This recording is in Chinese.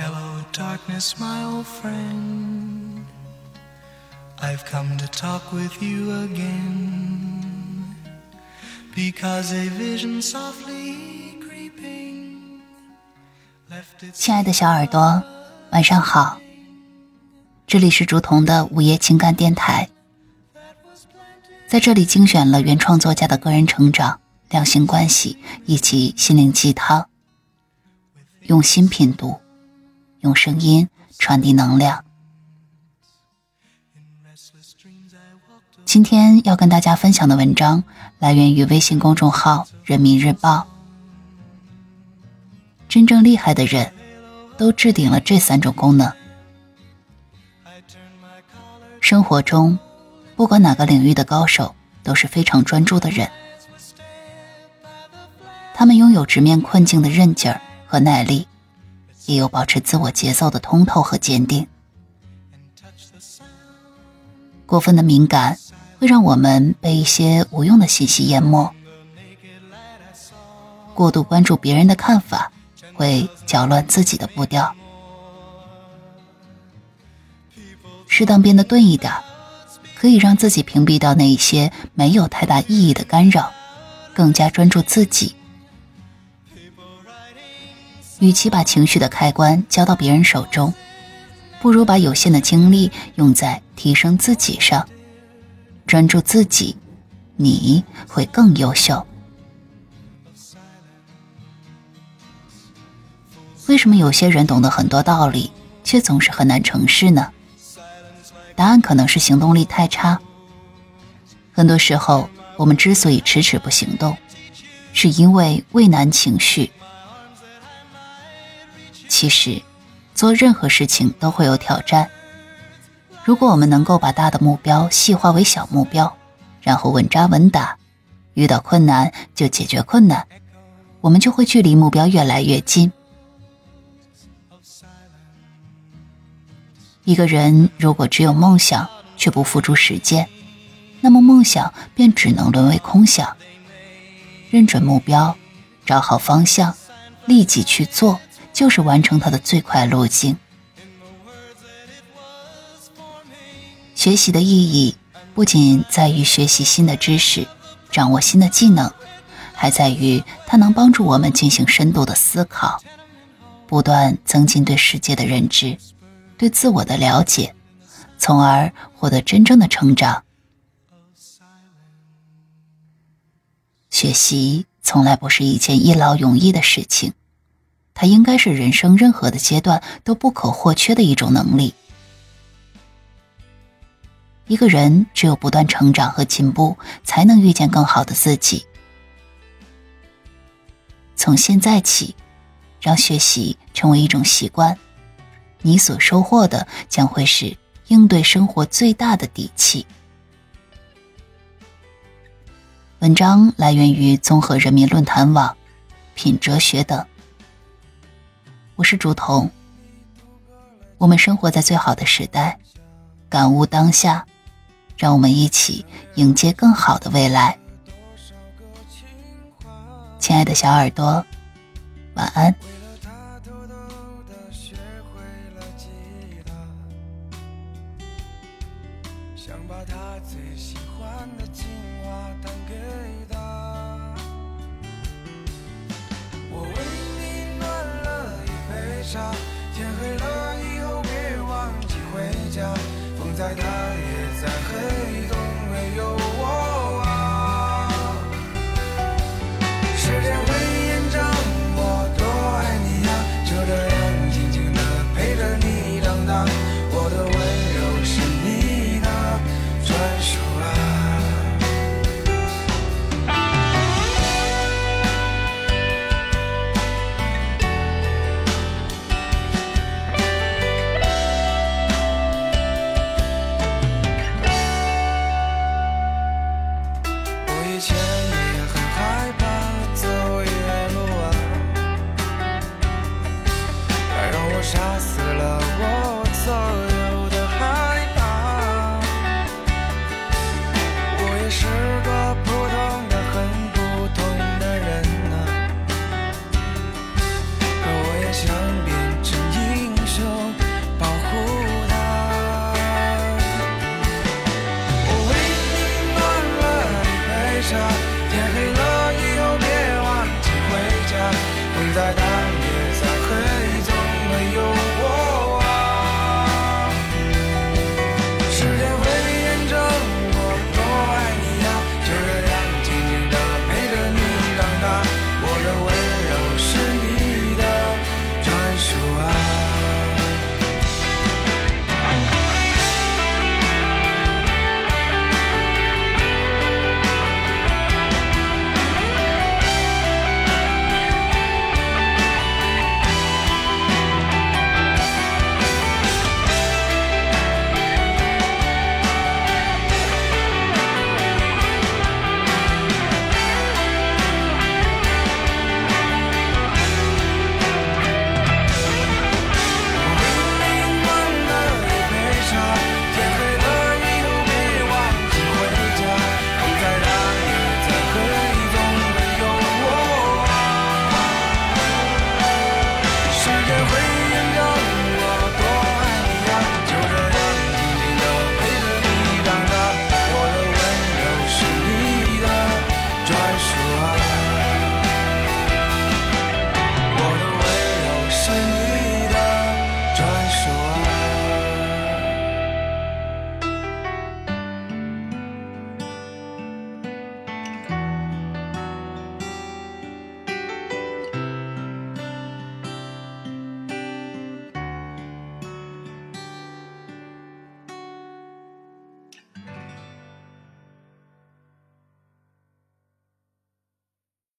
Hello, darkness, my old friend. I've come to talk with you again. Because a vision softly creeping left its 亲爱的小耳朵，晚上好，这里是竹筒的午夜情感电台，在这里精选了原创作家的个人成长、两性关系以及心灵鸡汤，用心品读，用声音传递能量。今天要跟大家分享的文章来源于微信公众号《人民日报》。真正厉害的人，都置顶了这三种功能。生活中，不管哪个领域的高手，都是非常专注的人。他们拥有直面困境的韧劲儿和耐力，也有保持自我节奏的通透和坚定。过分的敏感会让我们被一些无用的信息淹没，过度关注别人的看法会搅乱自己的步调。适当变得钝一点，可以让自己屏蔽掉那一些没有太大意义的干扰，更加专注自己。与其把情绪的开关交到别人手中，不如把有限的精力用在提升自己上。专注自己，你会更优秀。为什么有些人懂得很多道理，却总是很难成事呢？答案可能是行动力太差。很多时候，我们之所以迟迟不行动，是因为畏难情绪。其实，做任何事情都会有挑战。如果我们能够把大的目标细化为小目标，然后稳扎稳打，遇到困难就解决困难，我们就会距离目标越来越近。一个人如果只有梦想却不付诸实践，那么梦想便只能沦为空想。认准目标，找好方向，立即去做，就是完成它的最快路径。学习的意义不仅在于学习新的知识，掌握新的技能，还在于它能帮助我们进行深度的思考，不断增进对世界的认知。对自我的了解，从而获得真正的成长。学习从来不是一件一劳永逸的事情，它应该是人生任何的阶段都不可或缺的一种能力。一个人只有不断成长和进步，才能遇见更好的自己。从现在起，让学习成为一种习惯。你所收获的将会是应对生活最大的底气。文章来源于综合人民论坛网、品哲学等。我是竹童。我们生活在最好的时代，感悟当下，让我们一起迎接更好的未来。亲爱的小耳朵，晚安。天黑了以后别忘记回家。风再大也再黑杀死了我走。